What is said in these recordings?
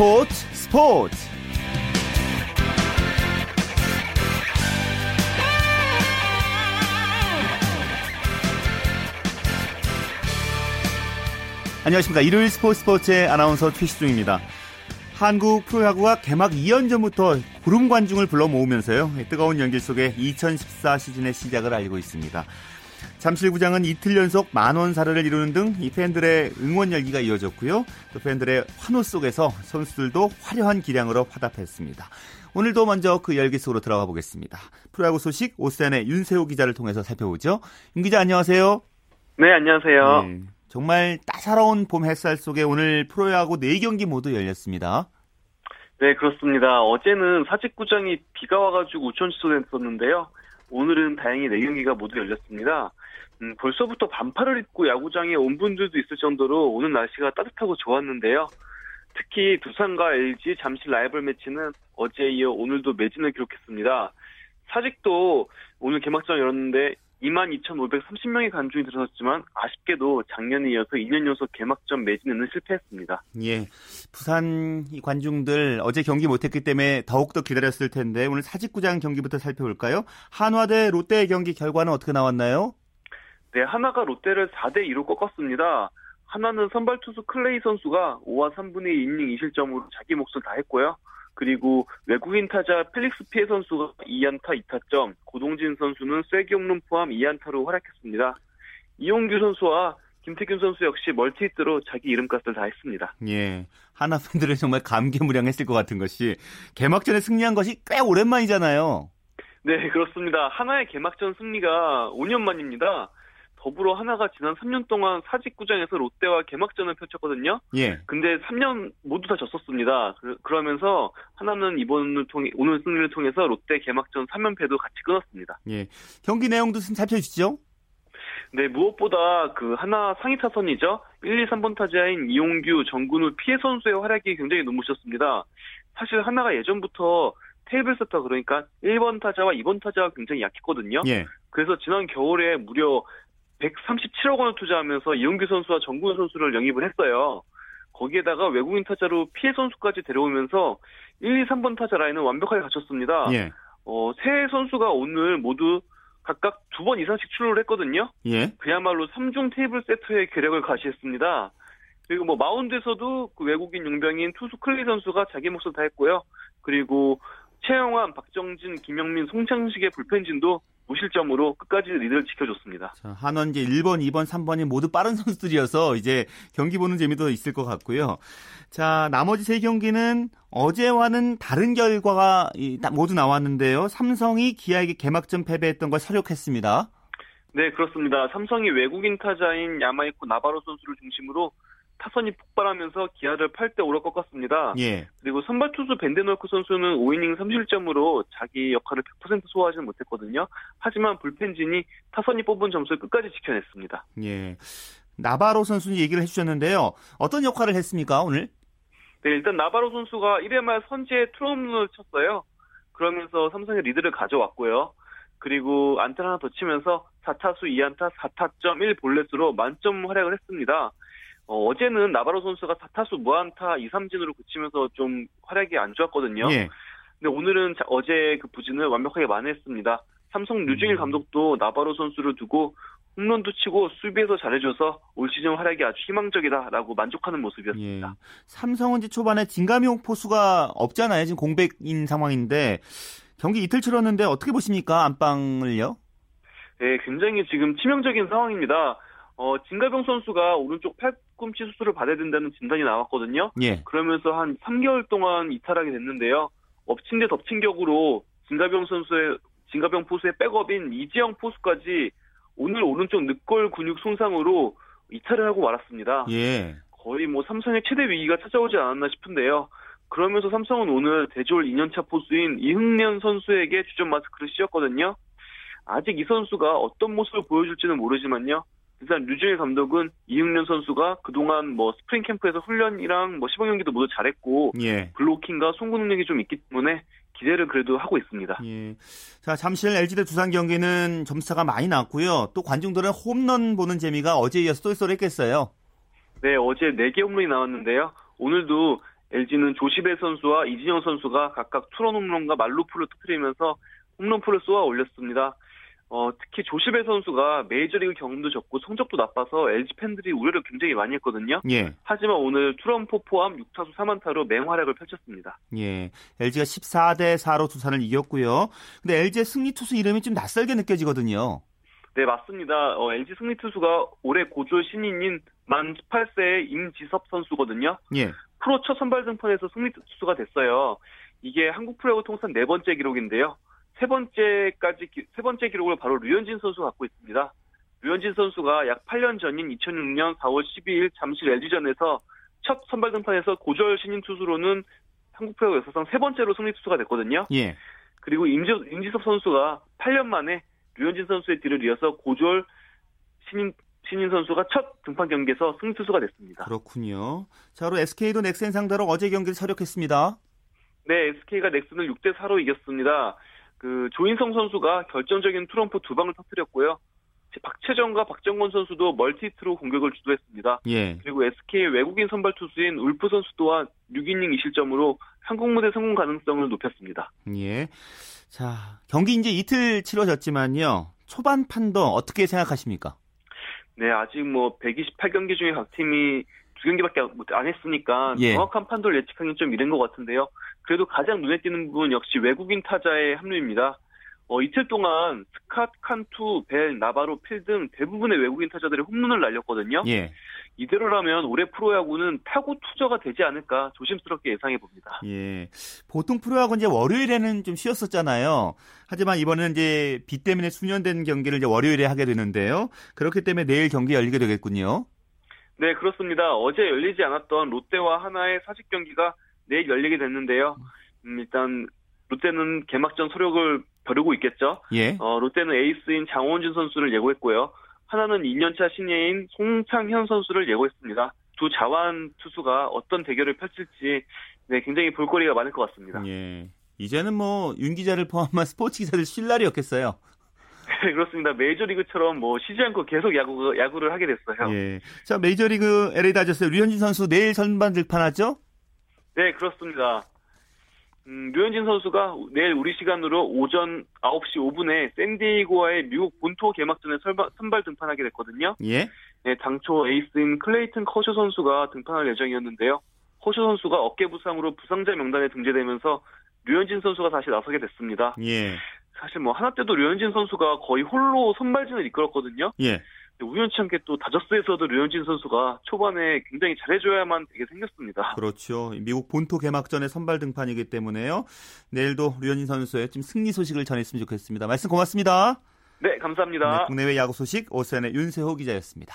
스포츠 스포츠. 안녕하십니까. 일요일 스포츠 스포츠의 아나운서 최시중입니다. 한국 프로야구가 개막 2년 전부터 구름 관중을 불러 모으면서요. 뜨거운 연기 속에 2014 시즌의 시작을 알고 있습니다 잠실구장은 이틀 연속 만원 사례를 이루는 등 이 팬들의 응원 열기가 이어졌고요. 또 팬들의 환호 속에서 선수들도 화려한 기량으로 화답했습니다. 오늘도 먼저 그 열기 속으로 들어가 보겠습니다. 프로야구 소식 오세안의 윤세호 기자를 통해서 살펴보죠. 윤 기자 안녕하세요. 네, 안녕하세요. 네, 정말 따사로운 봄 햇살 속에 오늘 프로야구 4경기 모두 열렸습니다. 네, 그렇습니다. 어제는 사직구장이 비가 와가지고 우천 취소됐었는데요. 오늘은 다행히 4경기가 모두 열렸습니다. 음, 벌써부터 반팔을 입고 야구장에 온 분들도 있을 정도로 오늘 날씨가 따뜻하고 좋았는데요. 특히 두산과 LG 잠실 라이벌 매치는 어제에 이어 오늘도 매진을 기록했습니다. 사직도 오늘 개막전 열었는데 22,530명의 관중이 들어섰지만 아쉽게도 작년에 이어서 2년 연속 개막전 매진에는 실패했습니다. 예. 부산 관중들 어제 경기 못했기 때문에 더욱더 기다렸을 텐데 오늘 사직구장 경기부터 살펴볼까요? 한화 대 롯데 경기 결과는 어떻게 나왔나요? 네, 한화가 롯데를 4대 2로 꺾었습니다. 한화는 선발 투수 클레이 선수가 5와 3분의 2이닝 2실점으로 자기 몫을 다했고요. 그리고 외국인 타자 펠릭스 피에 선수가 2안타 2타점, 고동진 선수는 쐐기 홈런 포함 2안타로 활약했습니다. 이용규 선수와 김태균 선수 역시 멀티히트로 자기 이름값을 다 했습니다. 예. 한화 팬들은 정말 감개무량했을 것 같은 것이 개막전에 승리한 것이 꽤 오랜만이잖아요. 네, 그렇습니다. 하나의 개막전 승리가 5년 만입니다. 더불어 하나가 지난 3년 동안 사직구장에서 롯데와 개막전을 펼쳤거든요. 예. 근데 3년 모두 다 졌었습니다. 그, 러면서 하나는 이번을 통해 오늘 승리를 통해서 롯데 개막전 3연패도 같이 끊었습니다. 예. 경기 내용도 좀 살펴주시죠. 네, 무엇보다 그 하나 상위 타선이죠. 1, 2, 3번 타자인 이용규, 정근우, 피해 선수의 활약이 굉장히 눈부셨습니다. 사실 하나가 예전부터 테이블 세터 그러니까 1번 타자와 2번 타자가 굉장히 약했거든요. 예. 그래서 지난 겨울에 무려 137억 원을 투자하면서 이용규 선수와 정근 선수를 영입을 했어요. 거기에다가 외국인 타자로 피해 선수까지 데려오면서 1, 2, 3번 타자 라인은 완벽하게 갖췄습니다. 예. 어, 세 선수가 오늘 모두 각각 두 번 이상씩 출루를 했거든요. 예. 그야말로 3중 테이블 세트의 괴력을 가시했습니다. 그리고 뭐 마운드에서도 그 외국인 용병인 투수 클리 선수가 자기 몫을 다했고요. 그리고 최영환, 박정진, 김영민, 송창식의 불펜진도 무실점으로 끝까지 리드를 지켜줬습니다. 자, 한원제 1번, 2번, 3번이 모두 빠른 선수들이어서 이제 경기 보는 재미도 있을 것 같고요. 자, 나머지 세 경기는 어제와는 다른 결과가 모두 나왔는데요. 삼성이 기아에게 개막전 패배했던 걸 설욕했습니다. 네, 그렇습니다. 삼성이 외국인 타자인 야마이코 나바로 선수를 중심으로 타선이 폭발하면서 기아를 8대 5로 꺾었습니다. 예. 그리고 선발 투수 밴덴헐크 선수는 5이닝 3실점으로 자기 역할을 100% 소화하지는 못했거든요. 하지만 불펜진이 타선이 뽑은 점수를 끝까지 지켜냈습니다. 예. 나바로 선수 얘기를 해주셨는데요. 어떤 역할을 했습니까 오늘? 네, 일단 나바로 선수가 1회 말 선제 투런을 쳤어요. 그러면서 삼성의 리드를 가져왔고요. 그리고 안타 하나 더 치면서 4타수 2안타 4타점 1볼넷으로 만점 활약을 했습니다. 어, 제는 나바로 선수가 4타수 무안타 2, 3진으로 그치면서 좀 활약이 안 좋았거든요. 예. 근데 오늘은 자, 어제 그 부진을 완벽하게 만회했습니다. 삼성 류중일 음. 감독도 나바로 선수를 두고 홈런도 치고 수비에서 잘해줘서 올 시즌 활약이 아주 희망적이다라고 만족하는 모습이었습니다. 예. 삼성은 이제 초반에 진감용 포수가 없잖아요. 지금 공백인 상황인데 경기 이틀 치렀는데 어떻게 보십니까 안방을요? 네, 굉장히 지금 치명적인 상황입니다. 어, 진가병 선수가 오른쪽 팔 꿈치 수술을 받아야 된다는 진단이 나왔거든요. 예. 그러면서 한 3개월 동안 이탈하게 됐는데요. 엎친 데 덮친 격으로 진가병 선수의 진가병 포수의 백업인 이지영 포수까지 오늘 오른쪽 늑골 근육 손상으로 이탈을 하고 말았습니다. 예. 거의 뭐 삼성의 최대 위기가 찾아오지 않았나 싶은데요. 그러면서 삼성은 오늘 대졸 2년차 포수인 이흥련 선수에게 주전 마스크를 씌웠거든요. 아직 이 선수가 어떤 모습을 보여줄지는 모르지만요. 일단 류중일 감독은 이흥련 선수가 그동안 뭐 스프링 캠프에서 훈련이랑 뭐 시범 경기도 모두 잘했고 예. 블로킹과 송구 능력이 좀 있기 때문에 기대를 그래도 하고 있습니다. 예. 자, 잠실 LG 대 두산 경기는 점수차가 많이 났고요. 또 관중들은 홈런 보는 재미가 어제에 이어서 쏠쏠했겠어요. 네, 어제 4개 홈런이 나왔는데요. 오늘도 LG는 조시배 선수와 이진영 선수가 각각 투런 홈런과 말루프를 터뜨리면서 홈런풀을 쏘아 올렸습니다. 어, 특히 조시배 선수가 메이저리그 경험도 적고 성적도 나빠서 LG 팬들이 우려를 굉장히 많이 했거든요. 예. 하지만 오늘 투런포 포함 6타수 3안타로 맹활약을 펼쳤습니다. 예. LG가 14대 4로 두산을 이겼고요. 근데 LG의 승리 투수 이름이 좀 낯설게 느껴지거든요. 네, 맞습니다. 어, LG 승리 투수가 올해 고졸 신인인 만 18세의 임지섭 선수거든요. 예. 프로 첫 선발 등판에서 승리 투수가 됐어요. 이게 한국 프로야구 통산 네 번째 기록인데요. 세 번째까지 세 번째 기록을 바로 류현진 선수가 갖고 있습니다. 류현진 선수가 약 8년 전인 2006년 4월 12일 잠실 LG전에서 첫 선발 등판에서 고졸 신인 투수로는 한국 프로야구 역사상 세 번째로 승리 투수가 됐거든요. 예. 그리고 임지, 임지섭 선수가 8년 만에 류현진 선수의 뒤를 이어서 고졸 신인 신인 선수가 첫 등판 경기에서 승리 투수가 됐습니다. 그렇군요. 자, 그리고 SK도 넥센 상대로 어제 경기를 설욕했습니다. 네, SK가 넥센을 6대 4로 이겼습니다. 그 조인성 선수가 결정적인 투런포 두 방을 터뜨렸고요. 박채정과 박정권 선수도 멀티히트로 공격을 주도했습니다. 예. 그리고 SK의 외국인 선발 투수인 울프 선수 또한 6이닝 2실점으로 한국 무대 성공 가능성을 높였습니다. 예. 자, 경기 이제 이틀 치러졌지만요. 초반 판도 어떻게 생각하십니까? 네, 아직 뭐 128경기 중에 각 팀이 두 경기밖에 안 했으니까 예. 정확한 판도를 예측하기는 좀 이른 것 같은데요. 그래도 가장 눈에 띄는 부분 역시 외국인 타자의 합류입니다. 어, 이틀 동안 스캇, 칸투, 벨, 나바로, 필 등 대부분의 외국인 타자들이 홈런을 날렸거든요. 예. 이대로라면 올해 프로야구는 타고 투저가 되지 않을까 조심스럽게 예상해 봅니다. 예. 보통 프로야구 이제 월요일에는 좀 쉬었었잖아요. 하지만 이번에는 이제 비 때문에 수년된 경기를 이제 월요일에 하게 되는데요. 그렇기 때문에 내일 경기 열리게 되겠군요. 네, 그렇습니다. 어제 열리지 않았던 롯데와 하나의 사직 경기가 내일 열리게 됐는데요. 음, 일단 롯데는 개막전 소력을 벼르고 있겠죠. 예. 어, 롯데는 에이스인 장원준 선수를 예고했고요. 하나는 2년차 신예인 송창현 선수를 예고했습니다. 두 자완 투수가 어떤 대결을 펼칠지 네, 굉장히 볼거리가 많을 것 같습니다. 예. 이제는 뭐 윤 기자를 포함한 스포츠 기자들 날이 없겠어요. 네, 그렇습니다. 메이저리그처럼 뭐 쉬지 않고 계속 야구, 야구를 하게 됐어요. 예. 자, 메이저리그 LA 다저스 류현진 선수 내일 전반 들판하죠? 네, 그렇습니다. 음, 류현진 선수가 내일 우리 시간으로 오전 9시 5분에 샌디에이고와의 미국 본토 개막전에 설바, 선발 등판하게 됐거든요. 예. 네, 당초 에이스인 클레이튼 커쇼 선수가 등판할 예정이었는데요. 커쇼 선수가 어깨 부상으로 부상자 명단에 등재되면서 류현진 선수가 다시 나서게 됐습니다. 예. 사실 뭐 한화 때도 류현진 선수가 거의 홀로 선발진을 이끌었거든요. 예. 우연치 않게 또 다저스에서도 류현진 선수가 초반에 굉장히 잘해줘야만 되게 생겼습니다. 그렇죠. 미국 본토 개막전의 선발 등판이기 때문에요. 내일도 류현진 선수의 좀 승리 소식을 전했으면 좋겠습니다. 말씀 고맙습니다. 네, 감사합니다. 네, 국내외 야구 소식 오세안의 윤세호 기자였습니다.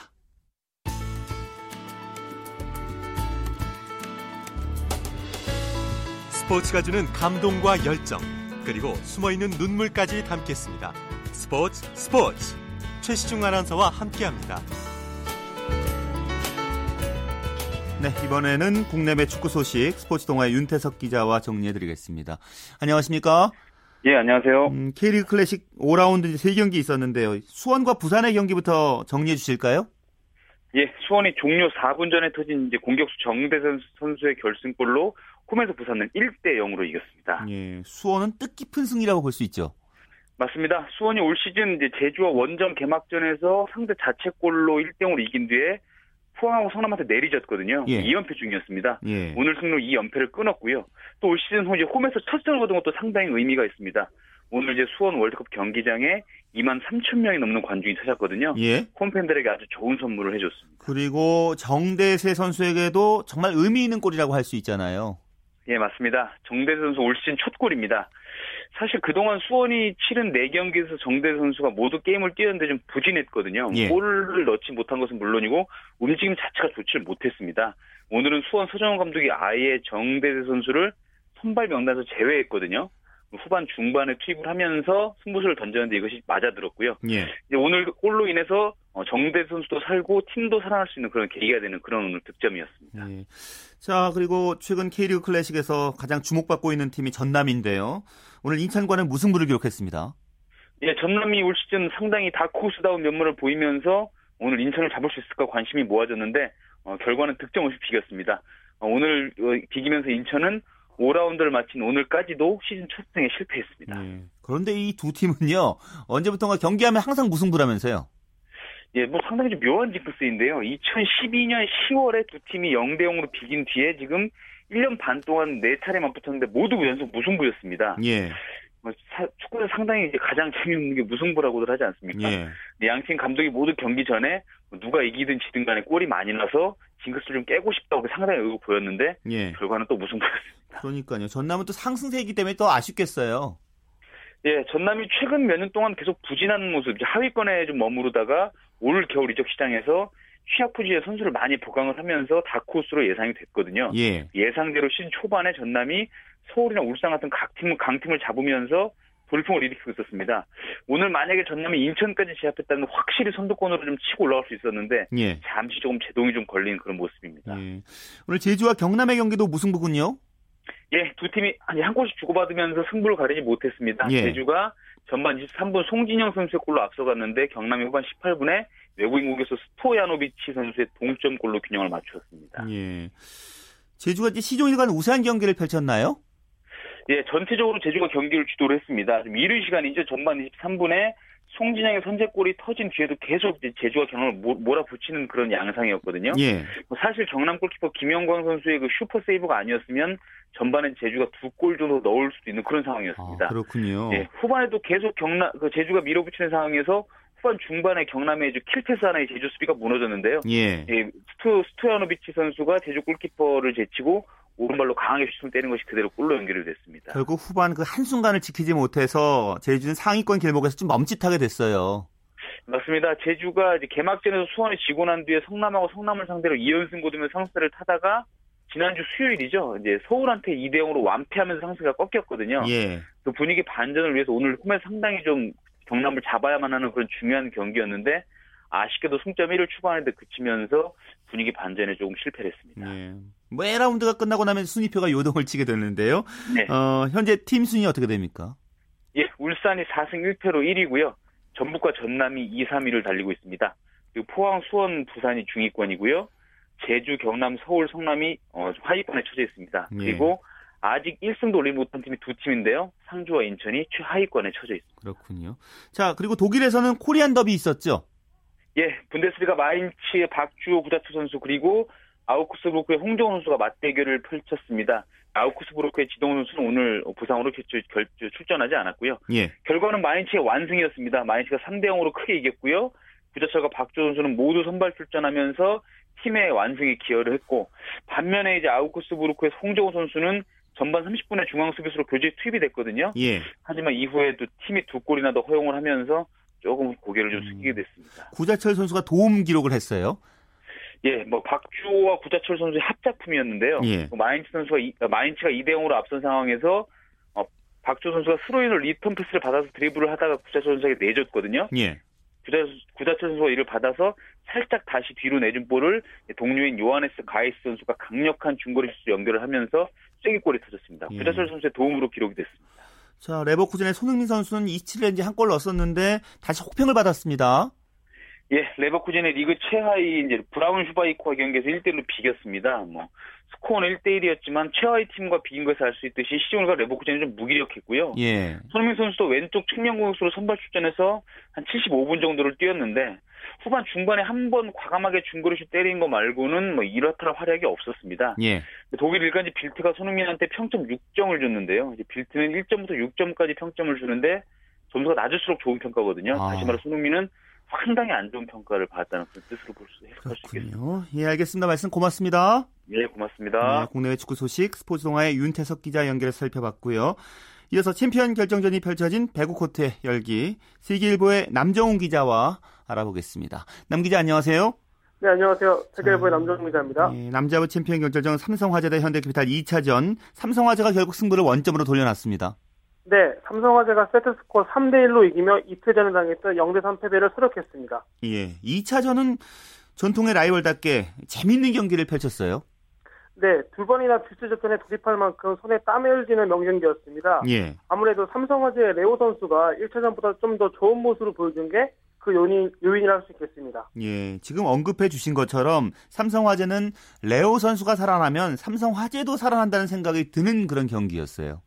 스포츠가 주는 감동과 열정 그리고 숨어있는 눈물까지 담겠습니다. 스포츠 스포츠 최시중 아나운서와 함께합니다. 네, 이번에는 국내외 축구 소식 스포츠 동아의 윤태석 기자와 정리해드리겠습니다. 안녕하십니까? 예, 안녕하세요. 음, K리그 클래식 5라운드 3경기 있었는데요. 수원과 부산의 경기부터 정리해 주실까요? 예, 수원이 종료 4분 전에 터진 이제 공격수 정대선 선수의 결승골로 홈에서 부산은 1대 0으로 이겼습니다. 예, 수원은 뜻깊은 승리라고 볼 수 있죠. 맞습니다. 수원이 올 시즌 이제 제주와 원정 개막전에서 상대 자책골로 1대 0으로 이긴 뒤에 포항하고 성남한테 내리졌거든요. 예. 2연패 중이었습니다. 예. 오늘 승로 2연패를 끊었고요. 또 올 시즌 후 이제 홈에서 첫 승을 거둔 것도 상당히 의미가 있습니다. 오늘 이제 수원 월드컵 경기장에 2만 3천 명이 넘는 관중이 찾았거든요. 예. 홈팬들에게 아주 좋은 선물을 해줬습니다. 그리고 정대세 선수에게도 정말 의미 있는 골이라고 할 수 있잖아요. 예, 맞습니다. 정대 선수 올 시즌 첫 골입니다. 사실 그동안 수원이 치른 4경기에서 정대 선수가 모두 게임을 뛰었는데 좀 부진했거든요. 예. 골을 넣지 못한 것은 물론이고 움직임 자체가 좋지를 못했습니다. 오늘은 수원 서정원 감독이 아예 정대세 선수를 선발 명단에서 제외했거든요. 후반 중반에 투입을 하면서 승부수를 던졌는데 이것이 맞아들었고요. 예. 이제 오늘 골로 인해서 어, 정대 선수도 살고 팀도 살아날 수 있는 그런 계기가 되는 그런 오늘 득점이었습니다. 예. 자, 그리고 최근 K리그 클래식에서 가장 주목받고 있는 팀이 전남인데요. 오늘 인천과는 무승부를 기록했습니다. 예, 전남이 올 시즌 상당히 다크호스다운 면모를 보이면서 오늘 인천을 잡을 수 있을까 관심이 모아졌는데 어, 결과는 득점 없이 비겼습니다. 어, 오늘 어, 비기면서 인천은 5라운드를 마친 오늘까지도 시즌 첫 승에 실패했습니다. 예. 그런데 이 두 팀은요 언제부턴가 경기하면 항상 무승부라면서요. 예, 뭐 상당히 좀 묘한 징크스인데요. 2012년 10월에 두 팀이 0대 0으로 비긴 뒤에 지금 1년 반 동안 네 차례 맞붙었는데 모두 연속 무승부였습니다. 예. 뭐 사- 축구에서 상당히 이제 가장 재미있는 게 무승부라고들 하지 않습니까? 예. 양팀 감독이 모두 경기 전에 뭐 누가 이기든 지든 간에 골이 많이 나서 징크스를 좀 깨고 싶다고 상당히 의욕 보였는데 예. 결과는 또 무승부였습니다. 그러니까요. 전남은 또 상승세이기 때문에 더 아쉽겠어요. 예, 전남이 최근 몇 년 동안 계속 부진하는 모습, 하위권에 좀 머무르다가 올 겨울 이적 시장에서 취약 부지의 선수를 많이 보강을 하면서 다크호스로 예상이 됐거든요. 예. 예상대로 시즌 초반에 전남이 서울이나 울산 같은 강팀, 강팀을 잡으면서 돌풍을 일으키고 있었습니다. 오늘 만약에 전남이 인천까지 제압했다면 확실히 선두권으로 좀 치고 올라갈 수 있었는데 예. 잠시 조금 제동이 좀 걸린 그런 모습입니다. 예. 오늘 제주와 경남의 경기도 무승부군요. 예, 두 팀이 한 골씩 주고받으면서 승부를 가리지 못했습니다. 예. 제주가 전반 23분 송진영 선수의 골로 앞서갔는데 경남이 후반 18분에 외국인 공격수 스토야노비치 선수의 동점골로 균형을 맞추었습니다. 예. 제주가 이제 시종일관 우세한 경기를 펼쳤나요? 예, 전체적으로 제주가 경기를 주도를 했습니다. 좀 이른 시간이죠. 전반 23분에 송진형의 선제골이 터진 뒤에도 계속 제주가 경남을 모- 몰아붙이는 그런 양상이었거든요. 예. 뭐 사실 경남 골키퍼 김영광 선수의 그 슈퍼 세이브가 아니었으면 전반엔 제주가 두 골 정도 넣을 수도 있는 그런 아, 상황이었습니다. 그렇군요. 예, 후반에도 계속 경남 그 제주가 밀어붙이는 상황에서 후반 중반에 경남의 이제 킬패스 하나에 제주 수비가 무너졌는데요. 예. 예, 스토 스토야노비치 선수가 제주 골키퍼를 제치고 오른발로 강하게 슛을 때린 것이 그대로 골로 연결이 됐습니다. 결국 후반 그 한순간을 지키지 못해서 제주는 상위권 길목에서 좀 멈칫하게 됐어요. 맞습니다. 제주가 이제 개막전에서 수원에 지고 난 뒤에 성남하고 성남을 상대로 2연승 거두면 상승세를 타다가 지난주 수요일이죠. 이제 서울한테 2대 0으로 완패하면서 상승세가 꺾였거든요. 예. 그 분위기 반전을 위해서 오늘 홈에 상당히 좀 경남을 잡아야만 하는 그런 중요한 경기였는데 아쉽게도 승점 1을 추가하는데 그치면서 분위기 반전에 조금 실패를 했습니다. 예. 뭐 1라운드가 끝나고 나면 순위표가 요동을 치게 되는데요. 네. 어, 현재 팀 순위 어떻게 됩니까? 예, 울산이 4승 1패로 1위고요. 전북과 전남이 2, 3위를 달리고 있습니다. 그리고 포항, 수원, 부산이 중위권이고요. 제주, 경남, 서울, 성남이 어, 하위권에 처져 있습니다. 예. 그리고 아직 1승도 올리지 못한 팀이 두 팀인데요. 상주와 인천이 최하위권에 처져 있습니다. 그렇군요. 자, 그리고 독일에서는 코리안 더비 있었죠? 예, 분데스리가 마인츠의 박주호 구자투 선수 그리고 아우크스부르크의 홍정호 선수가 맞대결을 펼쳤습니다. 아우크스부르크의 지동훈 선수는 오늘 부상으로 결- 결- 출전하지 않았고요. 예. 결과는 마인츠의 완승이었습니다. 마인츠가 3대 0으로 크게 이겼고요. 구자철과 박주호 선수는 모두 선발 출전하면서 팀의 완승에 기여를 했고 반면에 이제 아우크스부르크의 홍정호 선수는 전반 30분에 중앙 수비수로 교체 투입이 됐거든요. 예. 하지만 이후에도 팀이 두 골이나 더 허용을 하면서 조금 고개를 좀 숙이게 됐습니다. 구자철 선수가 도움 기록을 했어요. 예, 뭐 박주호와 구자철 선수의 합작품이었는데요. 예. 뭐 마인츠 선수가 이- 어, 마인츠가 2대 0으로 앞선 상황에서 어, 박주호 선수가 스로인을 리턴 패스를 받아서 드리블을 하다가 구자철 선수에게 내줬거든요. 예. 구자, 구자철 선수가 이를 받아서 살짝 다시 뒤로 내준 볼을 동료인 요하네스 가이스 선수가 강력한 중거리 슛 연결을 하면서 쐐기골이 터졌습니다. 예. 구자철 선수의 도움으로 기록이 됐습니다. 자, 레버쿠젠의 손흥민 선수는 27에 이제 한 골 넣었었는데 다시 혹평을 받았습니다. 예, 레버쿠젠이 리그 최하위 이제 브라운슈바이크와 경기에서 1대1로 비겼습니다. 뭐 스코어는 1대1이었지만 최하위 팀과 비긴 것을 알 수 있듯이 시즌과 레버쿠젠이 좀 무기력했고요. 예. 손흥민 선수도 왼쪽 측면 공격수로 선발 출전해서 한 75분 정도를 뛰었는데 후반 중반에 한 번 과감하게 중거리슛 때린 거 말고는 뭐 이렇다 할 활약이 없었습니다. 예. 독일 일간지 빌트가 손흥민한테 평점 6점을 줬는데요. 이제 빌트는 1점부터 6점까지 평점을 주는데 점수가 낮을수록 좋은 평가거든요. 아. 다시 말해 손흥민은 상당히 안 좋은 평가를 받았다는 그런 뜻으로 볼 수, 해석할 수 있겠습니다. 그렇군요. 예, 알겠습니다. 말씀 고맙습니다. 예, 고맙습니다. 네, 국내외 축구 소식 스포츠 동아의 윤태석 기자 연결해서 살펴봤고요. 이어서 챔피언 결정전이 펼쳐진 배구 코트의 열기 세계일보의 남정훈 기자와 알아보겠습니다. 남 기자 안녕하세요. 네, 안녕하세요. 세계일보의 남정훈 기자입니다. 예, 남자부 챔피언 결정전 삼성화재 대 현대캐피탈 2차전 삼성화재가 결국 승부를 원점으로 돌려놨습니다. 네, 삼성화재가 세트스코어 3대1로 이기며 이틀 전에 당했던 0대3 패배를 설욕했습니다. 예, 2차전은 전통의 라이벌답게 재밌는 경기를 펼쳤어요. 네, 두 번이나 듀스전에 돌입할 만큼 손에 땀이 흘리는 명경기였습니다. 예, 아무래도 삼성화재의 레오 선수가 1차전보다 좀 더 좋은 모습을 보여준 게 그 요인, 요인이라 할 수 있겠습니다. 예, 지금 언급해 주신 것처럼 삼성화재는 레오 선수가 살아나면 삼성화재도 살아난다는 생각이 드는 그런 경기였어요.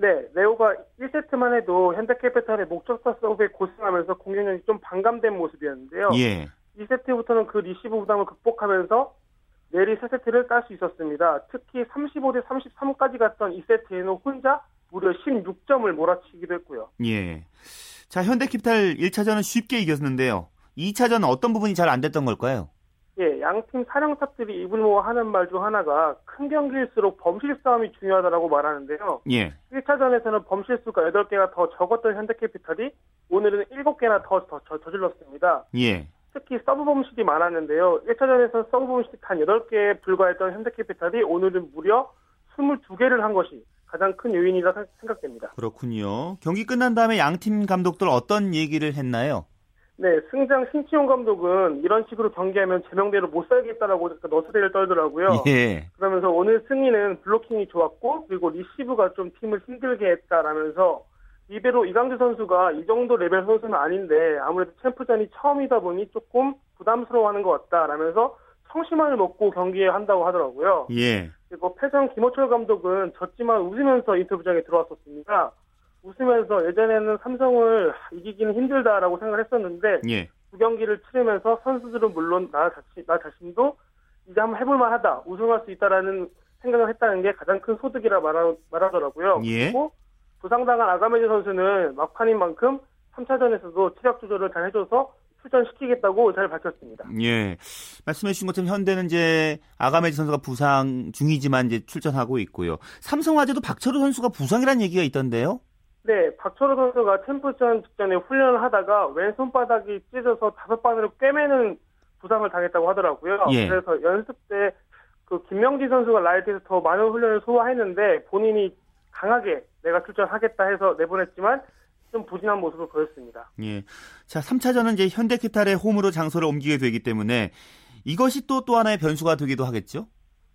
네, 레오가 1세트만 해도 현대캐피탈의 목적타 서브에 고생하면서 공격력이 좀 반감된 모습이었는데요. 예. 2세트부터는 그 리시브 부담을 극복하면서 내리 3세트를 딸 수 있었습니다. 특히 35대 33까지 갔던 2세트에는 혼자 무려 16점을 몰아치기도 했고요. 예. 자, 현대캐피탈 1차전은 쉽게 이겼는데요. 2차전은 어떤 부분이 잘 안 됐던 걸까요? 예, 양팀 사령탑들이 입을 모아 하는 말 중 하나가 큰 경기일수록 범실 싸움이 중요하다고 말하는데요. 예. 1차전에서는 범실 수가 8개가 더 적었던 현대캐피탈이 오늘은 7개나 더, 더, 더 저질렀습니다. 예. 특히 서브 범실이 많았는데요. 1차전에서 서브 범실이 단 8개에 불과했던 현대캐피탈이 오늘은 무려 22개를 한 것이 가장 큰 요인이라 생각됩니다. 그렇군요. 경기 끝난 다음에 양 팀 감독들 어떤 얘기를 했나요? 네, 승장 신치용 감독은 이런 식으로 경기하면 제명대로 못 살겠다라고 너스레를 떨더라고요. 예. 그러면서 오늘 승리는 블로킹이 좋았고 그리고 리시브가 좀 팀을 힘들게 했다라면서 리베로 이강주 선수가 이 정도 레벨 선수는 아닌데 아무래도 챔프전이 처음이다 보니 조금 부담스러워하는 것 같다라면서 성심환을 먹고 경기에 한다고 하더라고요. 예. 그리고 패전 김호철 감독은 졌지만 웃으면서 인터뷰장에 들어왔었습니다. 웃으면서 예전에는 삼성을 이기기는 힘들다라고 생각을 했었는데 예. 두 경기를 치르면서 선수들은 물론 나 자신 나 자신도 이제 한번 해볼 만하다 우승할 수 있다라는 생각을 했다는 게 가장 큰 소득이라 말하, 말하더라고요. 예. 그리고 부상당한 아가메즈 선수는 막판인 만큼 3차전에서도 체력 조절을 잘 해줘서 출전시키겠다고 잘 밝혔습니다. 예. 말씀해 주신 것처럼 현대는 이제 아가메지 선수가 부상 중이지만 이제 출전하고 있고요. 삼성화재도 박철우 선수가 부상이라는 얘기가 있던데요. 네, 박철호 선수가 챔프전 직전에 훈련을 하다가 왼손바닥이 찢어서 다섯 바늘을 꿰매는 부상을 당했다고 하더라고요. 예. 그래서 연습 때 그 김명지 선수가 라이트에서 더 많은 훈련을 소화했는데 본인이 강하게 내가 출전하겠다 해서 내보냈지만 좀 부진한 모습을 보였습니다. 예. 자, 3차전은 이제 현대캐탈의 홈으로 장소를 옮기게 되기 때문에 이것이 또또 하나의 변수가 되기도 하겠죠?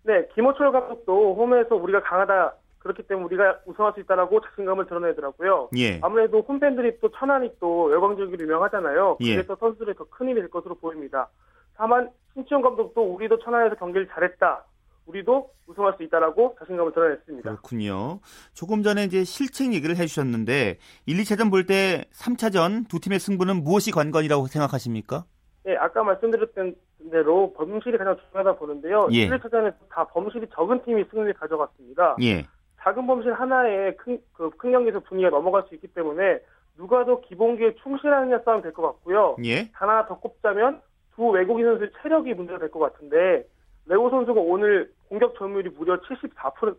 네, 김호철 감독도 홈에서 우리가 강하다 그렇기 때문에 우리가 우승할 수 있다라고 자신감을 드러내더라고요. 예. 아무래도 홈팬들이 또 천안이 또 열광적이로 유명하잖아요. 예. 그래서 선수들이 더큰 힘이 될 것으로 보입니다. 다만 신치용 감독도 우리도 천안에서 경기를 잘했다. 우리도 우승할 수 있다라고 자신감을 드러냈습니다. 그렇군요. 조금 전에 이제 실책 얘기를 해주셨는데 1, 2차전 볼 때 3차전 두 팀의 승부는 무엇이 관건이라고 생각하십니까? 네, 아까 말씀드렸던 대로 범실이 가장 중요하다 보는데요. 예. 1, 2차전에서 다 범실이 적은 팀이 승리를 가져갔습니다. 예. 작은 범실 하나에 큰, 그, 큰 경기에서 분위기가 넘어갈 수 있기 때문에 누가 더 기본기에 충실하느냐 싸움 될 것 같고요. 예. 단 하나 더 꼽자면 두 외국인 선수의 체력이 문제가 될 것 같은데 레오 선수가 오늘 공격 점유율이 무려 74%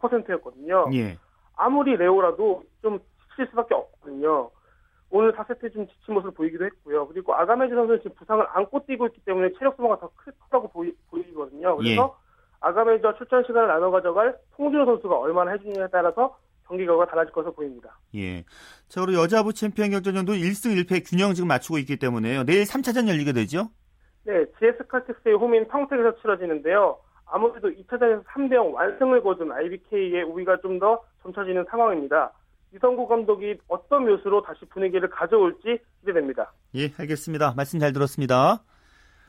4%였거든요. 예. 아무리 레오라도 좀 지칠 수밖에 없거든요. 오늘 4세트 좀 지친 모습을 보이기도 했고요. 그리고 아가메즈 선수는 지금 부상을 안고 뛰고 있기 때문에 체력 소모가 더 크다고 보이, 보이거든요. 그래서 아가메즈와 출전 시간을 나눠 가져갈 송준호 선수가 얼마나 해주느냐에 따라서 경기 결과가 달라질 것으로 보입니다. 예. 자, 그리고 여자부 챔피언 결정전도 1승 1패 균형 지금 맞추고 있기 때문에요. 내일 3차전 열리게 되죠? 네, GS 칼텍스의 홈인 평택에서 치러지는데요. 아무래도 2차전에서 3대0 완승을 거둔 IBK의 우위가 좀 더 점쳐지는 상황입니다. 이성구 감독이 어떤 묘수로 다시 분위기를 가져올지 기대됩니다. 예, 알겠습니다. 말씀 잘 들었습니다.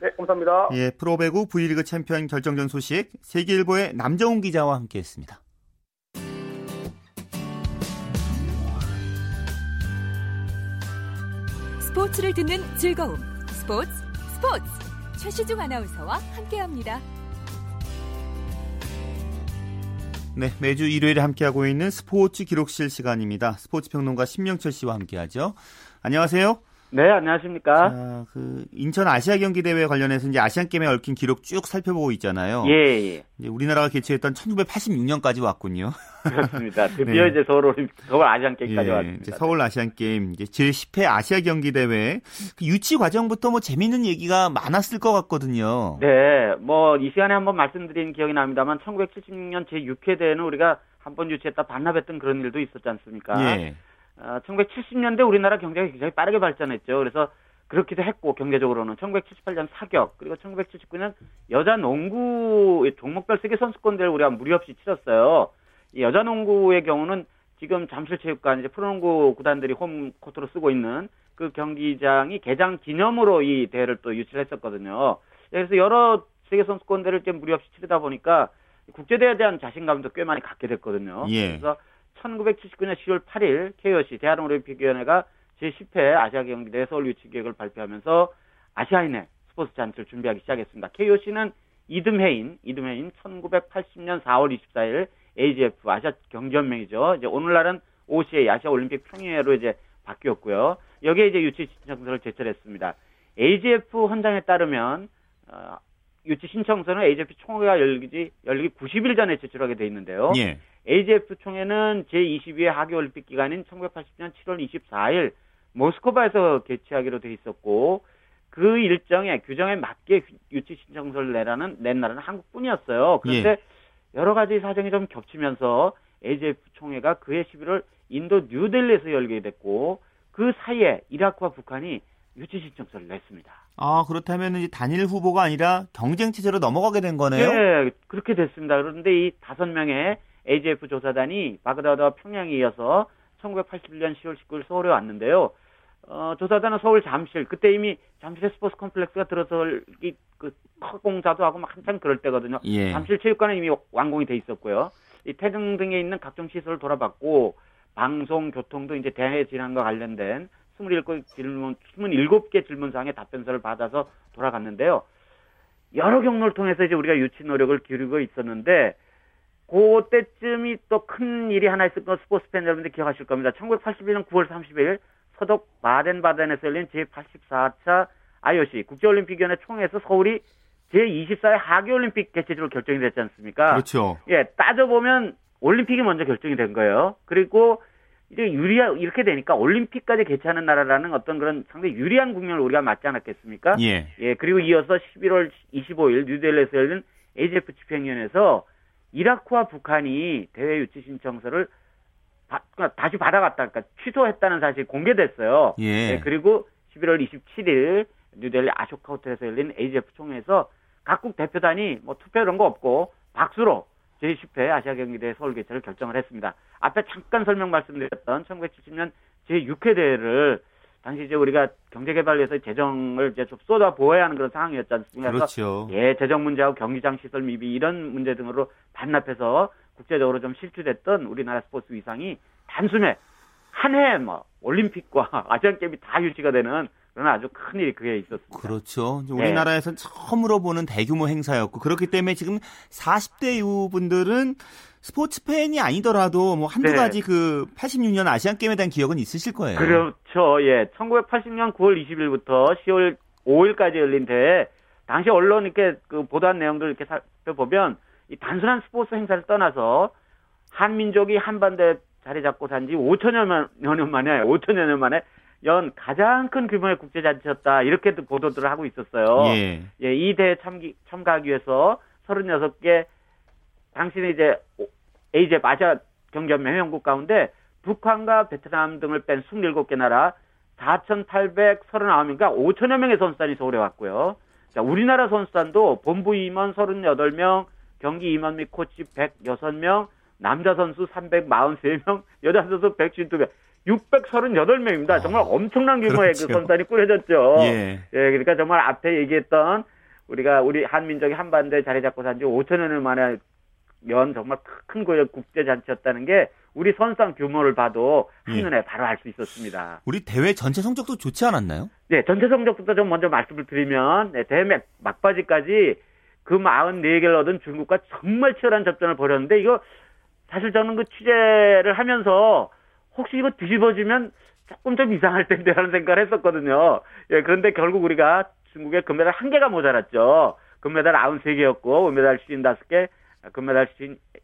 네, 감사합니다. 예, 프로배구 V리그 챔피언 결정전 소식 세계일보의 남정훈 기자와 함께했습니다. 스포츠를 듣는 즐거움. 스포츠, 스포츠. 최시중 아나운서와 함께합니다. 네, 매주 일요일에 함께하고 있는 스포츠 기록실 시간입니다. 스포츠 평론가 신명철 씨와 함께하죠. 안녕하세요. 네, 안녕하십니까. 자, 그 인천 아시아 경기 대회 관련해서 이제 아시안 게임에 얽힌 기록 쭉 살펴보고 있잖아요. 예, 예. 이제 우리나라가 개최했던 1986년까지 왔군요. 그렇습니다. 드디어 네. 이제 서울 올림 서울 아시안 게임까지 예, 왔습니다. 이제 서울 아시안 게임 이제 제 10회 아시아 경기 대회 그 유치 과정부터 뭐 재밌는 얘기가 많았을 것 같거든요. 네, 뭐 이 시간에 한번 말씀드린 기억이 납니다만 1976년 제 6회 대회는 우리가 한 번 유치했다 반납했던 그런 일도 있었지 않습니까? 예. 어, 1970년대 우리나라 경제가 굉장히 빠르게 발전했죠. 그래서 그렇기도 했고 경제적으로는 1978년 사격 그리고 1979년 여자 농구 종목별 세계 선수권 대회를 우리가 무리 없이 치렀어요. 이 여자 농구의 경우는 지금 잠실체육관 이제 프로농구 구단들이 홈 코트로 쓰고 있는 그 경기장이 개장 기념으로 이 대회를 또 유치를 했었거든요. 그래서 여러 세계 선수권대를 좀 무리 없이 치르다 보니까 국제 대회에 대한 자신감도 꽤 많이 갖게 됐거든요. 예. 그래서 1979년 10월 8일 KOC 대한올림픽위원회가 제10회 아시아 경기대 서울 유치 계획을 발표하면서 아시아인의 스포츠 잔치를 준비하기 시작했습니다. KOC는 이듬해인 이듬해인 1980년 4월 24일 AGF 아시아 경기연맹이죠. 이제 오늘날은 OCA 아시아 올림픽 평의회로 이제 바뀌었고요. 여기에 이제 유치 신청서를 제출했습니다. AGF 헌장에 따르면 어, 유치 신청서는 AGF 총회가 열리기 열리기 90일 전에 제출하게 돼 있는데요. 예. AGF 총회는 제22회 하계올림픽 기간인 1980년 7월 24일 모스크바에서 개최하기로 돼 있었고 그 일정에 규정에 맞게 유치 신청서를 내라는 낸 나라는 한국뿐이었어요. 그런데 예. 여러 가지 사정이 좀 겹치면서 AGF 총회가 그해 11월 인도 뉴델리에서 열리게 됐고 그 사이에 이라크와 북한이 유치 신청서를 냈습니다. 아, 그렇다면 이제 단일 후보가 아니라 경쟁 체제로 넘어가게 된 거네요. 네, 그렇게 됐습니다. 그런데 이 다섯 명의 AGF 조사단이 바그다드와 평양에 이어서 1981년 10월 19일 서울에 왔는데요. 어, 조사단은 서울 잠실, 그때 이미 잠실에 스포츠 컴플렉스가 들어설, 이, 그, 허공자도 하고 막 한참 그럴 때거든요. 예. 잠실 체육관은 이미 완공이 돼 있었고요. 이 태릉 등에 있는 각종 시설을 돌아봤고, 방송, 교통도 이제 대회 진행과 관련된 27 질문, 27개 질문사항의 답변서를 받아서 돌아갔는데요. 여러 경로를 통해서 이제 우리가 유치 노력을 기울이고 있었는데, 그때쯤이 또 큰 일이 하나 있었던 거 스포츠 팬 여러분들 기억하실 겁니다. 1981년 9월 30일 서독 바덴바덴에서 열린 제84차 IOC 국제올림픽위원회 총회에서 서울이 제24회 하계올림픽 개최지로 결정이 됐지 않습니까? 그렇죠. 예, 따져보면 올림픽이 먼저 결정이 된 거예요. 그리고 이제 유리하, 이렇게 되니까 올림픽까지 개최하는 나라라는 어떤 그런 상당히 유리한 국면을 우리가 맞지 않았겠습니까? 예. 예, 그리고 이어서 11월 25일 뉴델리에서 열린 AGF 집행위원회에서 이라크와 북한이 대회 유치 신청서를 바- 그러니까 다시 받아갔다, 그러니까 취소했다는 사실이 공개됐어요. 예. 네, 그리고 11월 27일 뉴델리 아쇼카 호텔에서 열린 AGF 총회에서 각국 대표단이 뭐 투표 이런 거 없고 박수로 제10회 아시아 경기대 서울 개최를 결정을 했습니다. 앞에 잠깐 설명 말씀드렸던 1970년 제6회 대회를 당시 이제 우리가 경제개발위해서 재정을 이제 좀 쏟아 부어야 하는 그런 상황이었지 않습니까? 그렇죠. 예, 재정 문제하고 경기장 시설 미비 이런 문제 등으로 반납해서 국제적으로 좀 실추됐던 우리나라 스포츠 위상이 단숨에 한 해 뭐 올림픽과 아시안 게임이 다 유치가 되는 그런 아주 큰 일이 그게 있었습니다. 그렇죠. 이제 네. 우리나라에서 처음으로 보는 대규모 행사였고 그렇기 때문에 지금 40대 이후 분들은 스포츠 팬이 아니더라도 뭐 한두 네. 가지 그 86년 아시안 게임에 대한 기억은 있으실 거예요. 그렇죠. 예. 1980년 9월 20일부터 10월 5일까지 열린 대회 당시 언론 이렇게 그 보도한 내용들 이렇게 살펴보면 이 단순한 스포츠 행사를 떠나서 한민족이 한반도에 자리 잡고 산 지 5천여 년 만에 5천여 년 만에 연 가장 큰 규모의 국제 잔치였다. 이렇게 도 보도들을 하고 있었어요. 예. 예, 이 대회 참기, 참가하기 위해서 36개, 당신의 이제, AJ 아시아 경기연맹 회원국 가운데 북한과 베트남 등을 뺀 27개 나라 4,839명, 그러니까 5천여 명의 선수단이 서울에 왔고요. 자, 우리나라 선수단도 본부 임원 38명, 경기 임원 및 코치 106명, 남자 선수 343명, 여자 선수 152명, 638명입니다. 정말 엄청난 규모의 그렇죠. 그 선수단이 꾸려졌죠. 예. 예, 그러니까 정말 앞에 얘기했던 우리가 우리 한민족이 한반도에 자리 잡고 산 지 5천 년을 만에 연 정말 큰그 국제 잔치였다는 게 우리 선상 규모를 봐도 예. 한눈에 바로 알 수 있었습니다. 우리 대회 전체 성적도 좋지 않았나요? 네, 전체 성적부터 좀 먼저 말씀을 드리면 네, 대회 막- 막바지까지 그 44개를 얻은 중국과 정말 치열한 접전을 벌였는데 이거 사실 저는 그 취재를 하면서 혹시 이거 뒤집어지면 조금 좀 이상할 텐데라는 생각을 했었거든요. 예, 그런데 결국 우리가 중국의 금메달 한 개가 모자랐죠. 금메달 93개였고, 은메달 55개, 금메달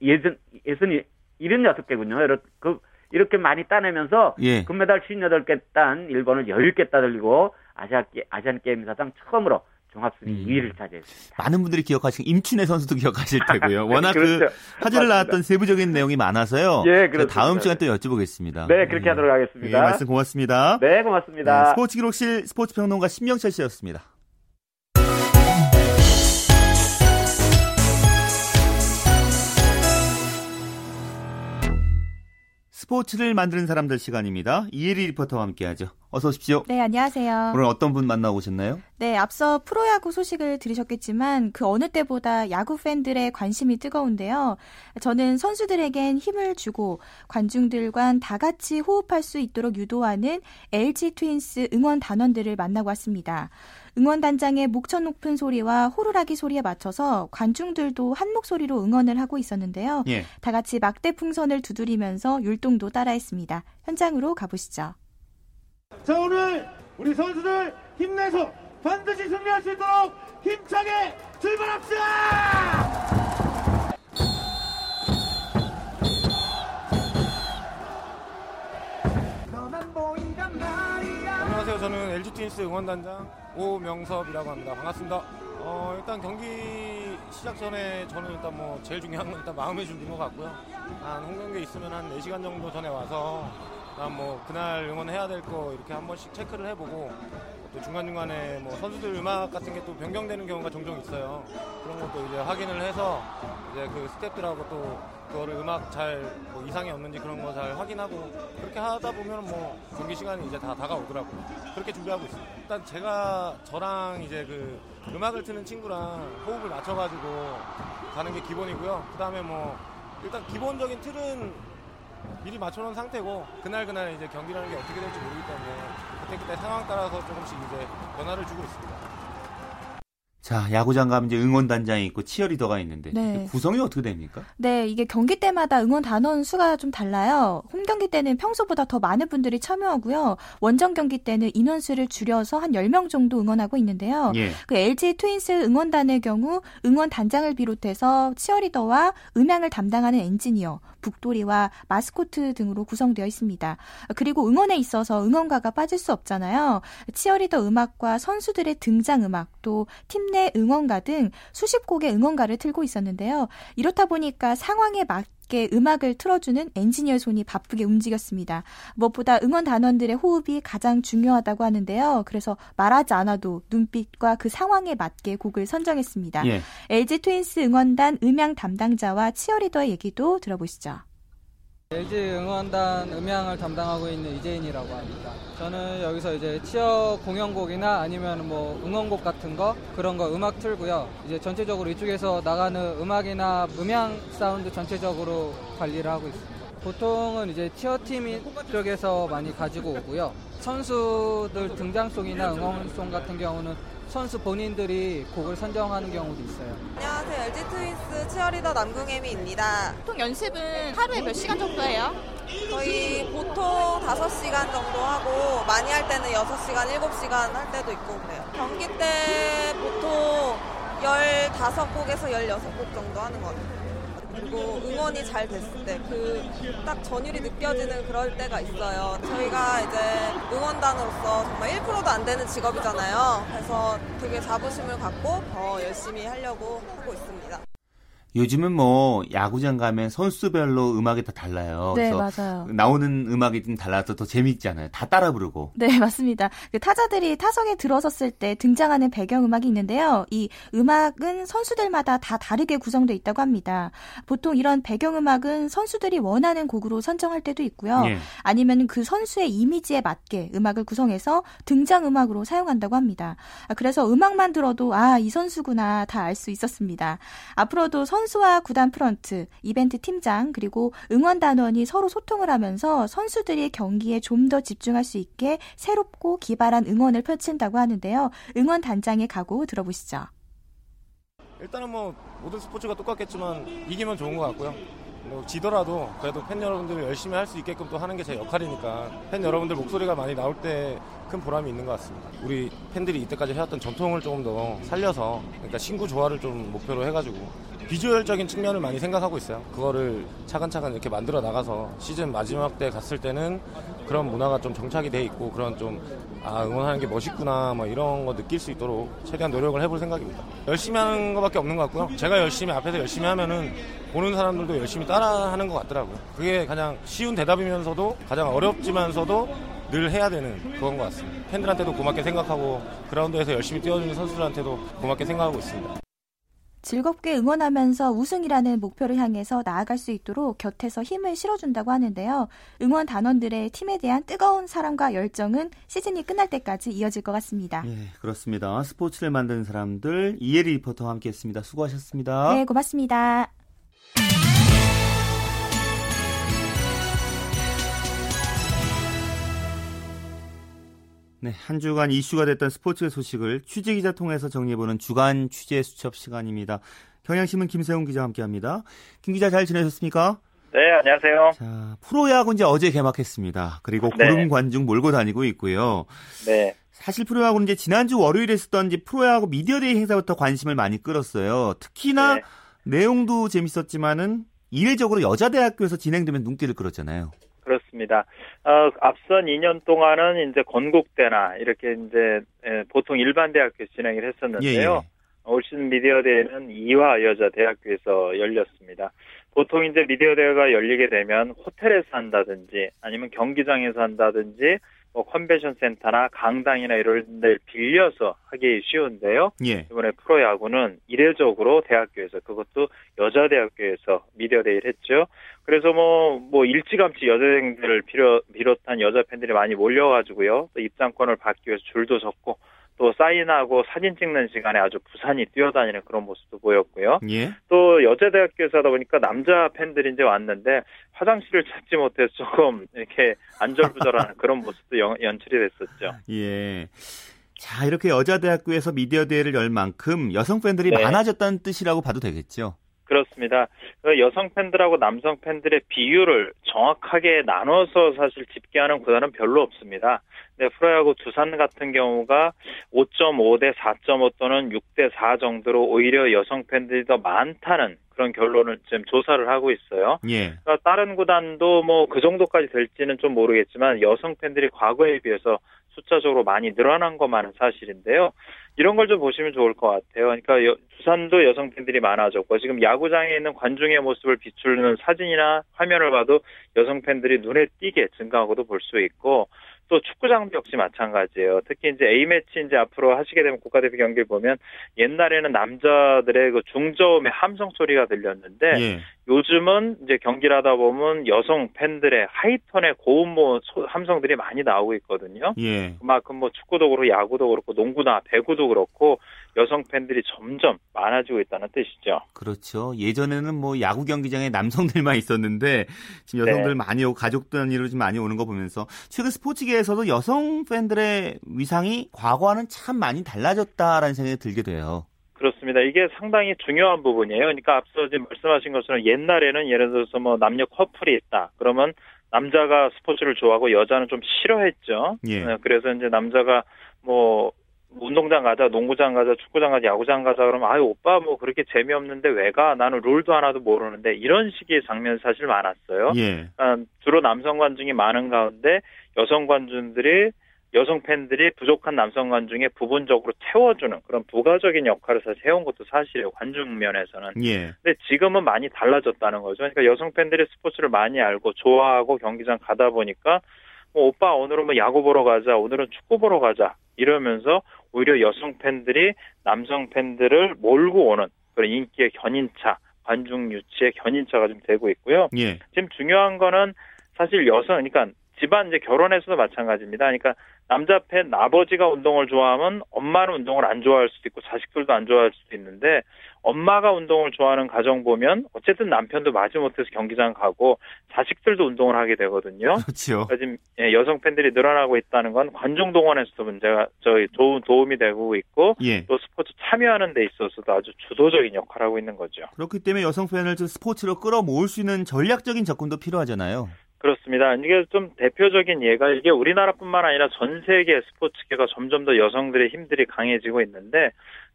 60, 60, 76개군요. 이렇게, 그, 이렇게 많이 따내면서 예. 금메달 58개 딴 일본을 10개 따돌리고 아시아, 게- 아시안 게임 사상 처음으로 종합순위 음. 2위를 차지했습니다. 많은 분들이 기억하시는 임춘혜 선수도 기억하실 테고요. 워낙 그 그렇죠. 화제를 맞습니다. 낳았던 세부적인 내용이 많아서요. 예, 그렇습니다. 다음 시간 또 여쭤보겠습니다. 네, 그렇게 예. 하도록 하겠습니다. 예, 말씀 고맙습니다. 네, 고맙습니다. 네, 스포츠 기록실 스포츠 평론가 신명철 씨였습니다. 스포츠를 만드는 사람들 시간입니다. 이혜리 리포터와 함께하죠. 어서 오십시오. 네, 안녕하세요. 오늘 어떤 분 만나 오셨나요? 네, 앞서 프로야구 소식을 들으셨겠지만 그 어느 때보다 야구 팬들의 관심이 뜨거운데요. 저는 선수들에겐 힘을 주고 관중들과 다 같이 호흡할 수 있도록 유도하는 LG 트윈스 응원 단원들을 만나고 왔습니다. 응원단장의 목청 높은 소리와 호루라기 소리에 맞춰서 관중들도 한 목소리로 응원을 하고 있었는데요. 예. 다 같이 막대 풍선을 두드리면서 율동도 따라했습니다. 현장으로 가보시죠. 자 오늘 우리 선수들 힘내서 반드시 승리할 수 있도록 힘차게 출발합시다! 안녕하세요. 저는 LG 트윈스 응원단장 오명섭이라고 합니다. 반갑습니다. 어, 일단 경기 시작 전에 저는 일단 뭐 제일 중요한 건 일단 마음의 준비인 것 같고요. 한 홈경기에 있으면 한 4시간 정도 전에 와서 뭐 그날 응원해야 될 거 이렇게 한 번씩 체크를 해보고 또 중간중간에 뭐 선수들 음악 같은 게 또 변경되는 경우가 종종 있어요. 그런 것도 이제 확인을 해서 이제 그 스태프들하고 또 그거를 음악 잘 뭐 이상이 없는지 그런 거 잘 확인하고 그렇게 하다 보면 뭐 경기 시간이 이제 다 다가오더라고요. 그렇게 준비하고 있습니다. 일단 제가 저랑 이제 그 음악을 트는 친구랑 호흡을 맞춰가지고 가는 게 기본이고요. 그 다음에 뭐 일단 기본적인 틀은 미리 맞춰놓은 상태고 그날 그날 이제 경기라는 게 어떻게 될지 모르기 때문에 그때 그때 상황 따라서 조금씩 이제 변화를 주고 있습니다. 자, 야구장 가면 이제 응원단장이 있고 치어리더가 있는데 네. 구성이 어떻게 됩니까? 네, 이게 경기 때마다 응원 단원 수가 좀 달라요. 홈 경기 때는 평소보다 더 많은 분들이 참여하고요. 원정 경기 때는 인원수를 줄여서 한 10명 정도 응원하고 있는데요. 예. 그 LG 트윈스 응원단의 경우 응원 단장을 비롯해서 치어리더와 음향을 담당하는 엔지니어, 북돌이와 마스코트 등으로 구성되어 있습니다. 그리고 응원에 있어서 응원가가 빠질 수 없잖아요. 치어리더 음악과 선수들의 등장 음악, 또 팀 내 응원가 등 수십 곡의 응원가를 틀고 있었는데요. 이렇다 보니까 상황에 맞게 음악을 틀어주는 엔지니어 손이 바쁘게 움직였습니다. 무엇보다 응원 단원들의 호흡이 가장 중요하다고 하는데요. 그래서 말하지 않아도 눈빛과 그 상황에 맞게 곡을 선정했습니다. 예. LG 트윈스 응원단 음향 담당자와 치어리더의 얘기도 들어보시죠. LG 응원단 음향을 담당하고 있는 이재인이라고 합니다. 저는 여기서 이제 치어 공연곡이나 아니면 뭐 응원곡 같은 거 그런 거 음악 틀고요. 이제 전체적으로 이쪽에서 나가는 음악이나 음향 사운드 전체적으로 관리를 하고 있습니다. 보통은 이제 티어팀 쪽에서 많이 가지고 오고요. 선수들 등장송이나 응원송 같은 경우는 선수 본인들이 곡을 선정하는 경우도 있어요. 안녕하세요. LG 트윈스 치어리더 남궁혜미입니다. 보통 연습은 하루에 몇 시간 정도 해요? 저희 보통 5시간 정도 하고 많이 할 때는 6시간, 7시간 할 때도 있고 그래요. 경기 때 보통 15곡에서 16곡 정도 하는 것 같아요. 그리고 응원이 잘 됐을 때 그 딱 전율이 느껴지는 그럴 때가 있어요. 저희가 이제 응원단으로서 정말 1%도 안 되는 직업이잖아요. 그래서 되게 자부심을 갖고 더 열심히 하려고 하고 있습니다. 요즘은 뭐 야구장 가면 선수별로 음악이 다 달라요. 네, 맞아요. 나오는 음악이 좀 달라서 더 재밌잖아요. 다 따라 부르고. 네, 맞습니다. 그 타자들이 타석에 들어섰을 때 등장하는 배경 음악이 있는데요. 이 음악은 선수들마다 다 다르게 구성되어 있다고 합니다. 보통 이런 배경 음악은 선수들이 원하는 곡으로 선정할 때도 있고요. 예. 아니면 그 선수의 이미지에 맞게 음악을 구성해서 등장 음악으로 사용한다고 합니다. 아, 그래서 음악만 들어도 아, 이 선수구나 다 알 수 있었습니다. 앞으로도 선 수와 구단 프런트, 이벤트 팀장, 그리고 응원단원이 서로 소통을 하면서 선수들이 경기에 좀 더 집중할 수 있게 새롭고 기발한 응원을 펼친다고 하는데요. 응원 단장의 각오 들어보시죠. 일단은 뭐 모든 스포츠가 똑같겠지만 이기면 좋은 것 같고요. 뭐 지더라도 그래도 팬 여러분들이 열심히 할 수 있게끔 또 하는 게 제 역할이니까 팬 여러분들 목소리가 많이 나올 때 큰 보람이 있는 것 같습니다. 우리 팬들이 이때까지 해왔던 전통을 조금 더 살려서 그러니까 신구 조화를 좀 목표로 해가지고 비주얼적인 측면을 많이 생각하고 있어요. 그거를 차근차근 이렇게 만들어 나가서 시즌 마지막 때 갔을 때는 그런 문화가 좀 정착이 돼 있고 그런 좀 아, 응원하는 게 멋있구나 뭐 이런 거 느낄 수 있도록 최대한 노력을 해볼 생각입니다. 열심히 하는 것밖에 없는 것 같고요. 제가 열심히 앞에서 열심히 하면은 보는 사람들도 열심히 따라 하는 것 같더라고요. 그게 가장 쉬운 대답이면서도 가장 어렵지만서도 늘 해야 되는 그건 것 같습니다. 팬들한테도 고맙게 생각하고 그라운드에서 열심히 뛰어주는 선수들한테도 고맙게 생각하고 있습니다. 즐겁게 응원하면서 우승이라는 목표를 향해서 나아갈 수 있도록 곁에서 힘을 실어준다고 하는데요. 응원 단원들의 팀에 대한 뜨거운 사랑과 열정은 시즌이 끝날 때까지 이어질 것 같습니다. 예, 그렇습니다. 스포츠를 만드는 사람들 이혜리 리포터와 함께했습니다. 수고하셨습니다. 네, 고맙습니다. 네, 한 주간 이슈가 됐던 스포츠 소식을 취재 기자 통해서 정리해보는 주간 취재 수첩 시간입니다. 경향신문 김세웅 기자와 함께합니다. 김 기자 잘 지내셨습니까? 네, 안녕하세요. 자, 프로야구 이제 어제 개막했습니다. 그리고 네. 구름 관중 몰고 다니고 있고요. 네. 사실 프로야구는 이제 지난주 월요일에 있었던 이제 프로야구 미디어데이 행사부터 관심을 많이 끌었어요. 특히나 네. 내용도 재밌었지만은 이례적으로 여자 대학교에서 진행되면 눈길을 끌었잖아요. 그렇습니다. 어, 앞선 2년 동안은 이제 건국대나 이렇게 이제 에, 보통 일반 대학교 진행을 했었는데요. 예, 예. 올 시즌 미디어 대회는 이화 여자 대학교에서 열렸습니다. 보통 이제 미디어 대회가 열리게 되면 호텔에서 한다든지 아니면 경기장에서 한다든지 뭐 컨벤션 센터나 강당이나 이런 데를 빌려서 하기 쉬운데요. 예. 이번에 프로야구는 이례적으로 대학교에서 그것도 여자 대학교에서 미디어 데이를 했죠. 그래서 뭐, 뭐 일찌감치 여자생들을 비롯, 비롯한 여자 팬들이 많이 몰려가지고요. 또 입장권을 받기 위해서 줄도 섰고 또 사인하고 사진 찍는 시간에 아주 부산이 뛰어다니는 그런 모습도 보였고요. 예. 또 여자대학교에서 하다 보니까 남자 팬들이 이제 왔는데 화장실을 찾지 못해서 조금 이렇게 안절부절하는 그런 모습도 연, 연출이 됐었죠. 예. 자, 이렇게 여자대학교에서 미디어 대회를 열 만큼 여성 팬들이 네. 많아졌다는 뜻이라고 봐도 되겠죠. 그렇습니다. 그 여성 팬들하고 남성 팬들의 비율을 정확하게 나눠서 사실 집계하는 구단은 별로 없습니다. 근데 프로야구 두산 같은 경우가 5.5 대 4.5 또는 6 대 4 정도로 오히려 여성 팬들이 더 많다는 그런 결론을 지금 조사를 하고 있어요. 예. 그러니까 다른 구단도 뭐 그 정도까지 될지는 좀 모르겠지만 여성 팬들이 과거에 비해서 숫자적으로 많이 늘어난 것만은 사실인데요. 이런 걸 좀 보시면 좋을 것 같아요. 그러니까 여- 두산도 여성 팬들이 많아졌고 지금 야구장에 있는 관중의 모습을 비추는 사진이나 화면을 봐도 여성 팬들이 눈에 띄게 증가하고도 볼 수 있고 또 축구장도 역시 마찬가지예요. 특히 이제 A매치 이제 앞으로 하시게 되면 국가대표 경기를 보면 옛날에는 남자들의 그 중저음의 함성 소리가 들렸는데 예. 요즘은 이제 경기를 하다 보면 여성 팬들의 하이톤의 고음 뭐 소- 함성들이 많이 나오고 있거든요. 예. 그만큼 뭐 축구도 그렇고 야구도 그렇고 농구나 배구도 그렇고 여성 팬들이 점점 많아지고 있다는 뜻이죠. 그렇죠. 예전에는 뭐 야구 경기장에 남성들만 있었는데 지금 여성들 네. 많이 오고 가족 단위로 좀 많이 오는 거 보면서 최근 스포츠계에서도 여성 팬들의 위상이 과거와는 참 많이 달라졌다라는 생각이 들게 돼요. 그렇습니다. 이게 상당히 중요한 부분이에요. 그러니까 앞서 지금 말씀하신 것처럼 옛날에는 예를 들어서 뭐 남녀 커플이 있다. 그러면 남자가 스포츠를 좋아하고 여자는 좀 싫어했죠. 예. 네, 그래서 이제 남자가 뭐 운동장 가자, 농구장 가자, 축구장 가자, 야구장 가자 그러면 아유 오빠 뭐 그렇게 재미없는데 왜 가? 나는 룰도 하나도 모르는데 이런 식의 장면이 사실 많았어요. 예. 아, 주로 남성 관중이 많은 가운데 여성 관중들이 여성 팬들이 부족한 남성 관중에 부분적으로 채워주는 그런 부가적인 역할을 사실 해온 것도 사실이에요. 관중 면에서는. 예. 근데 지금은 많이 달라졌다는 거죠. 그러니까 여성 팬들이 스포츠를 많이 알고 좋아하고 경기장 가다 보니까 뭐 오빠 오늘은 뭐 야구 보러 가자, 오늘은 축구 보러 가자 이러면서 오히려 여성 팬들이 남성 팬들을 몰고 오는 그런 인기의 견인차, 관중 유치의 견인차가 좀 되고 있고요. 예. 지금 중요한 거는 사실 여성, 그러니까 집안 이제 결혼해서도 마찬가지입니다. 그러니까 남자 팬 아버지가 운동을 좋아하면 엄마는 운동을 안 좋아할 수도 있고 자식들도 안 좋아할 수도 있는데 엄마가 운동을 좋아하는 가정 보면 어쨌든 남편도 마지못해서 경기장 가고 자식들도 운동을 하게 되거든요. 그렇죠. 그러니까 지금 예, 여성 팬들이 늘어나고 있다는 건 관중 동원에서도 문제가 저희 좋은 도움이 되고 있고 예. 또 스포츠 참여하는 데 있어서도 아주 주도적인 역할을 하고 있는 거죠. 그렇기 때문에 여성 팬을 좀 스포츠로 끌어모을 수 있는 전략적인 접근도 필요하잖아요. 그렇습니다. 이게 좀 대표적인 예가 이게 우리나라뿐만 아니라 전 세계 스포츠계가 점점 더 여성들의 힘들이 강해지고 있는데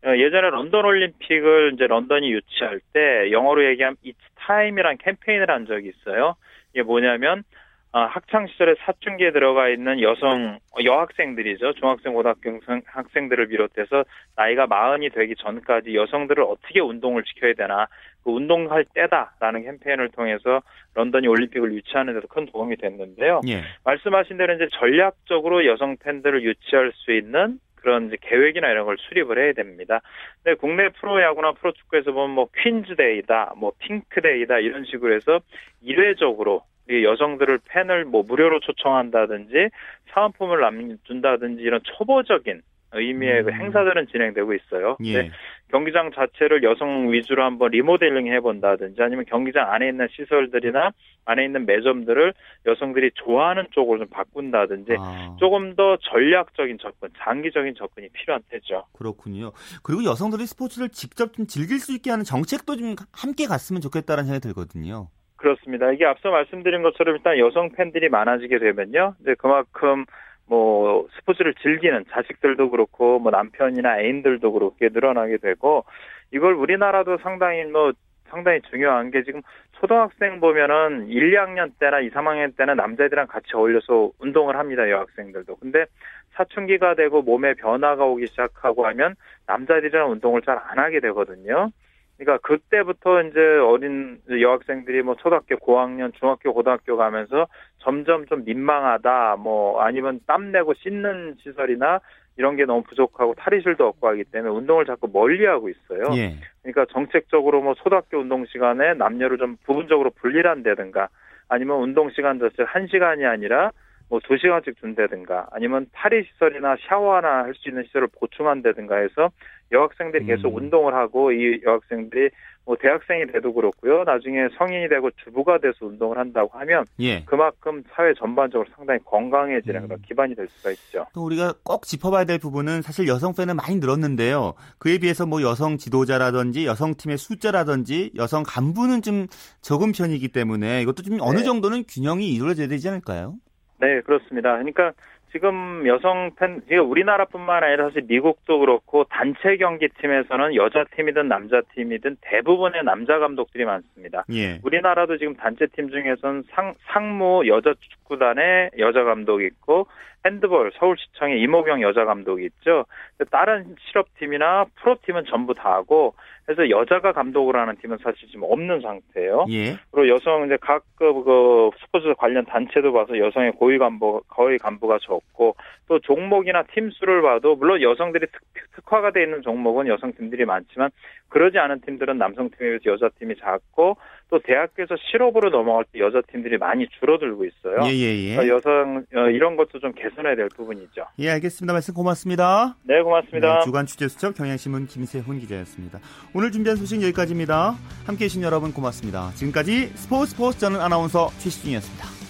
어, 예전에 런던 올림픽을 이제 런던이 유치할 때 영어로 얘기하면 It's Time이란 캠페인을 한 적이 있어요. 이게 뭐냐면 어, 학창 시절에 사춘기에 들어가 있는 여성 여학생들이죠. 중학생, 고등학생 학생들을 비롯해서 나이가 마흔이 되기 전까지 여성들을 어떻게 운동을 지켜야 되나 그 운동할 때다라는 캠페인을 통해서 런던이 올림픽을 유치하는 데도 큰 도움이 됐는데요. 예. 말씀하신 대로 이제 전략적으로 여성 팬들을 유치할 수 있는 그런 이제 계획이나 이런 걸 수립을 해야 됩니다. 근데 국내 프로야구나 프로축구에서 보면 뭐 퀸즈데이다, 뭐 핑크데이다 이런 식으로 해서 일회적으로 여성들을 팬을 뭐 무료로 초청한다든지 사은품을 남준다든지 이런 초보적인 의미의 음. 그 행사들은 진행되고 있어요. 예. 경기장 자체를 여성 위주로 한번 리모델링 해본다든지 아니면 경기장 안에 있는 시설들이나 안에 있는 매점들을 여성들이 좋아하는 쪽으로 좀 바꾼다든지 아. 조금 더 전략적인 접근, 장기적인 접근이 필요한 때죠. 그렇군요. 그리고 여성들이 스포츠를 직접 좀 즐길 수 있게 하는 정책도 좀 함께 갔으면 좋겠다는 생각이 들거든요. 그렇습니다. 이게 앞서 말씀드린 것처럼 일단 여성 팬들이 많아지게 되면요. 이제 그만큼 뭐 스포츠를 즐기는 자식들도 그렇고 뭐 남편이나 애인들도 그렇게 늘어나게 되고 이걸 우리나라도 상당히 뭐 상당히 중요한 게 지금 초등학생 보면은 1, 2학년 때나 2, 3학년 때는 남자애들이랑 같이 어울려서 운동을 합니다. 여학생들도. 근데 사춘기가 되고 몸에 변화가 오기 시작하고 하면 남자애들이랑 운동을 잘 안 하게 되거든요. 그러니까 그때부터 이제 어린 여학생들이 뭐 초등학교 고학년, 중학교, 고등학교 가면서 점점 좀 민망하다, 뭐 아니면 땀 내고 씻는 시설이나 이런 게 너무 부족하고 탈의실도 없고 하기 때문에 운동을 자꾸 멀리하고 있어요. 예. 그러니까 정책적으로 뭐 초등학교 운동 시간에 남녀를 좀 부분적으로 분리한다든가 아니면 운동 시간 자체 한 시간이 아니라 뭐두 시간씩 준다든가 아니면 탈의 시설이나 샤워나 할 수 있는 시설을 보충한다든가 해서 여학생들이 계속 음. 운동을 하고 이 여학생들이 뭐 대학생이 돼도 그렇고요. 나중에 성인이 되고 주부가 돼서 운동을 한다고 하면 예. 그만큼 사회 전반적으로 상당히 건강해지는 음. 그런 기반이 될 수가 있죠. 또 우리가 꼭 짚어봐야 될 부분은 사실 여성 팬은 많이 늘었는데요. 그에 비해서 뭐 여성 지도자라든지 여성 팀의 숫자라든지 여성 간부는 좀 적은 편이기 때문에 이것도 좀 어느 네. 정도는 균형이 이루어져야 되지 않을까요? 네, 그렇습니다. 그러니까 지금 여성 팬, 우리나라뿐만 아니라 사실 미국도 그렇고 단체 경기팀에서는 여자 팀이든 남자 팀이든 대부분의 남자 감독들이 많습니다. 예. 우리나라도 지금 단체 팀 중에서는 상, 상무 여자 축구단의 여자 감독이 있고 핸드볼 서울시청의 이모경 여자 감독이 있죠. 다른 실업팀이나 프로팀은 전부 다 하고 그래서 여자가 감독을 하는 팀은 사실 지금 없는 상태예요. 예. 그리고 여성 이제 각급 그 스포츠 관련 단체도 봐서 여성의 고위 간부 거의 간부가 적고 또 종목이나 팀 수를 봐도 물론 여성들이 특, 특화가 돼 있는 종목은 여성 팀들이 많지만 그러지 않은 팀들은 남성 팀에 비해서 여자 팀이 작고 또 대학교에서 실업으로 넘어갈 때 여자 팀들이 많이 줄어들고 있어요. 예, 예, 예. 여성 어, 이런 것도 좀 개선해야 될 부분이죠. 예, 알겠습니다. 말씀 고맙습니다. 네, 고맙습니다. 네, 주간 취재 수첩 경향신문 김세훈 기자였습니다. 오늘 준비한 소식 여기까지입니다. 함께해 주신 여러분 고맙습니다. 지금까지 스포츠 스포츠 저는 아나운서 최시중이었습니다.